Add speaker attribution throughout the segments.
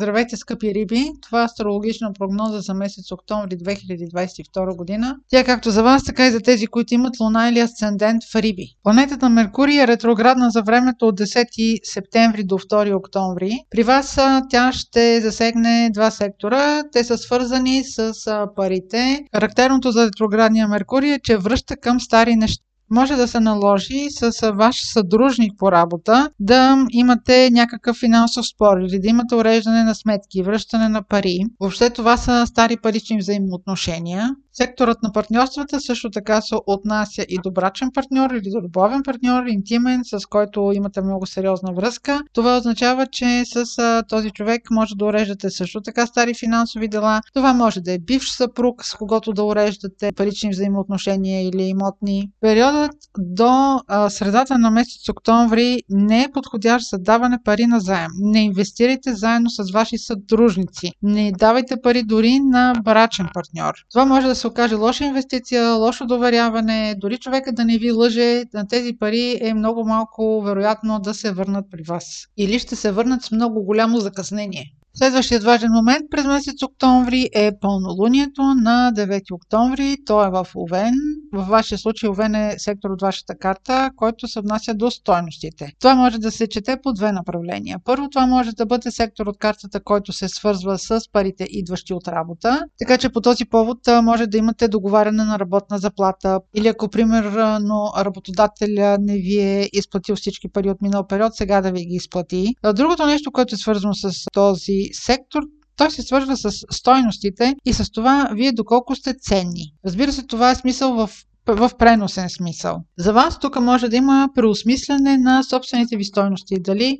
Speaker 1: Здравейте, скъпи риби! Това е астрологична прогноза за месец октомври 2022 година. Тя както за вас, така и за тези, които имат луна или асцендент в риби. Планетата Меркурий е ретроградна за времето от 10 септември до 2 октомври. При вас тя ще засегне два сектора. Те са свързани с парите. Характерното за ретроградния Меркурий е, че връща към стари неща може да се наложи с ваш съдружник по работа да имате някакъв финансов спор или да имате уреждане на сметки, връщане на пари. Въобще това са стари парични взаимоотношения. Секторът на партньорствата също така се отнася и до брачен партньор или до любовен партньор, интимен, с който имате много сериозна връзка. Това означава, че с този човек може да уреждате също така стари финансови дела. Това може да е бивш съпруг, с когото да уреждате парични взаимоотношения или имотни. Периодът до а, средата на месец октомври не е подходящ за даване пари на заем. Не инвестирайте заедно с ваши съдружници. Не давайте пари дори на брачен партньор. Това може да се окаже лоша инвестиция, лошо доверяване, дори човека да не ви лъже, на тези пари е много малко вероятно да се върнат при вас. Или ще се върнат с много голямо закъснение. Следващият важен момент през месец октомври е пълнолунието на 9 октомври. То е в Овен. В вашия случай Овен е сектор от вашата карта, който се отнася до стойностите. Това може да се чете по две направления. Първо, това може да бъде сектор от картата, който се свързва с парите, идващи от работа. Така че по този повод може да имате договаряне на работна заплата. Или ако, примерно, работодателя не ви е изплатил всички пари от минал период, сега да ви ги изплати. Другото нещо, което е свързано с този сектор, той се свързва с стойностите и с това вие доколко сте ценни. Разбира се, това е смисъл в в преносен смисъл. За вас тук може да има преосмислене на собствените ви стойности. Дали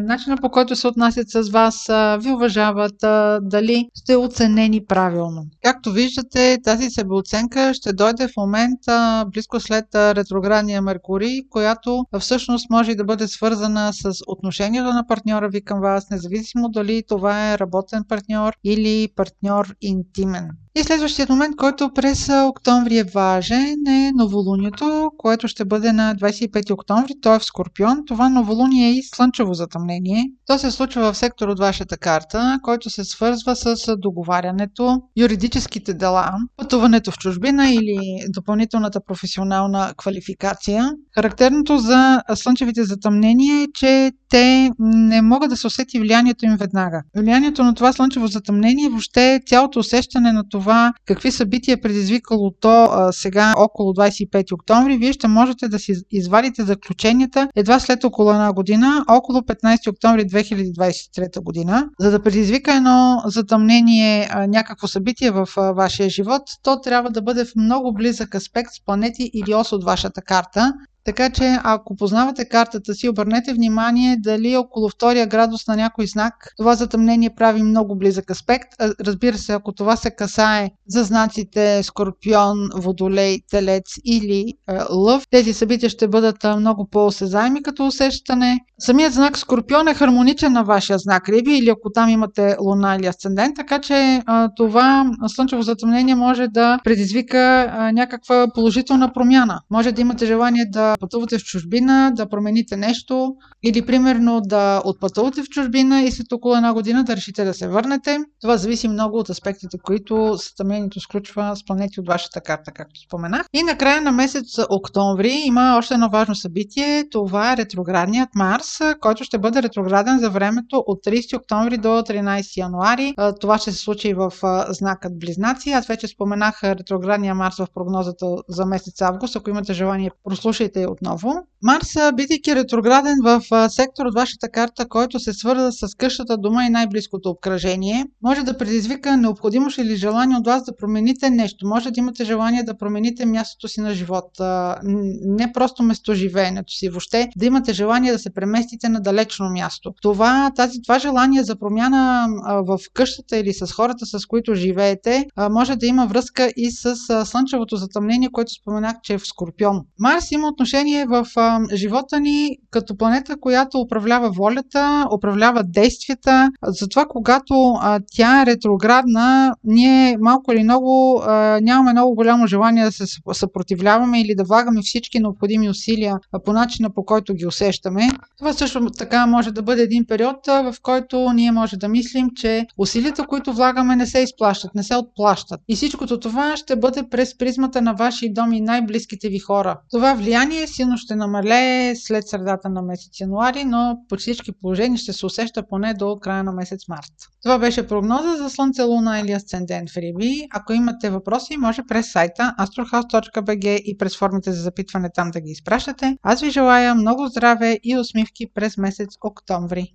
Speaker 1: начина по който се отнасят с вас, ви уважават, дали сте оценени правилно. Както виждате, тази себеоценка ще дойде в момента близко след ретроградния Меркурий, която всъщност може да бъде свързана с отношението на партньора ви към вас, независимо дали това е работен партньор или партньор интимен. И следващият момент, който през октомври е важен е новолунието, което ще бъде на 25 октомври. То е в Скорпион. Това новолуние е и слънчево затъмнение. То се случва в сектор от вашата карта, който се свързва с договарянето, юридическите дела, пътуването в чужбина или допълнителната професионална квалификация. Характерното за слънчевите затъмнения е, че те не могат да се усети влиянието им веднага. Влиянието на това слънчево затъмнение, въобще цялото усещане на това какви събития е предизвикало то а, сега около 25 октомври, вие ще можете да си извадите заключенията едва след около една година, около 15 октомври 2023 година. За да предизвика едно затъмнение, някакво събитие в вашия живот, то трябва да бъде в много близък аспект с планети или ос от вашата карта. Така че, ако познавате картата си, обърнете внимание дали около втория градус на някой знак това затъмнение прави много близък аспект. Разбира се, ако това се касае за знаците Скорпион, Водолей, Телец или е, Лъв, тези събития ще бъдат много по-осезаеми като усещане. Самият знак Скорпион е хармоничен на вашия знак Риби или ако там имате Луна или Асцендент, така че е, това слънчево затъмнение може да предизвика е, някаква положителна промяна. Може да имате желание да пътувате в чужбина, да промените нещо или примерно да отпътувате в чужбина и след около една година да решите да се върнете. Това зависи много от аспектите, които сътъмнението сключва с планети от вашата карта, както споменах. И накрая на месец октомври има още едно важно събитие. Това е ретроградният Марс, който ще бъде ретрограден за времето от 30 октомври до 13 януари. Това ще се случи в знакът Близнаци. Аз вече споменах ретроградния Марс в прогнозата за месец август. Ако имате желание, прослушайте отново. Марс, бидейки ретрограден в сектор от вашата карта, който се свърза с къщата, дома и най-близкото обкръжение, може да предизвика необходимост или желание от вас да промените нещо. Може да имате желание да промените мястото си на живот. Не просто местоживеенето си, въобще да имате желание да се преместите на далечно място. Това, тази, това желание за промяна в къщата или с хората, с които живеете, може да има връзка и с слънчевото затъмнение, което споменах, че е в Скорпион. Марс има отношение отношение в а, живота ни като планета, която управлява волята, управлява действията. Затова, когато а, тя е ретроградна, ние малко или много а, нямаме много голямо желание да се съпротивляваме или да влагаме всички необходими усилия а, по начина по който ги усещаме. Това също така може да бъде един период, а, в който ние може да мислим, че усилията, които влагаме, не се изплащат, не се отплащат. И всичкото това ще бъде през призмата на ваши доми и най-близките ви хора. Това влияние силно ще намалее след средата на месец януари, но по всички положения ще се усеща поне до края на месец март. Това беше прогноза за Слънце, Луна или Асцендент в Риби. Ако имате въпроси, може през сайта astrohouse.bg и през формите за запитване там да ги изпращате. Аз ви желая много здраве и усмивки през месец октомври.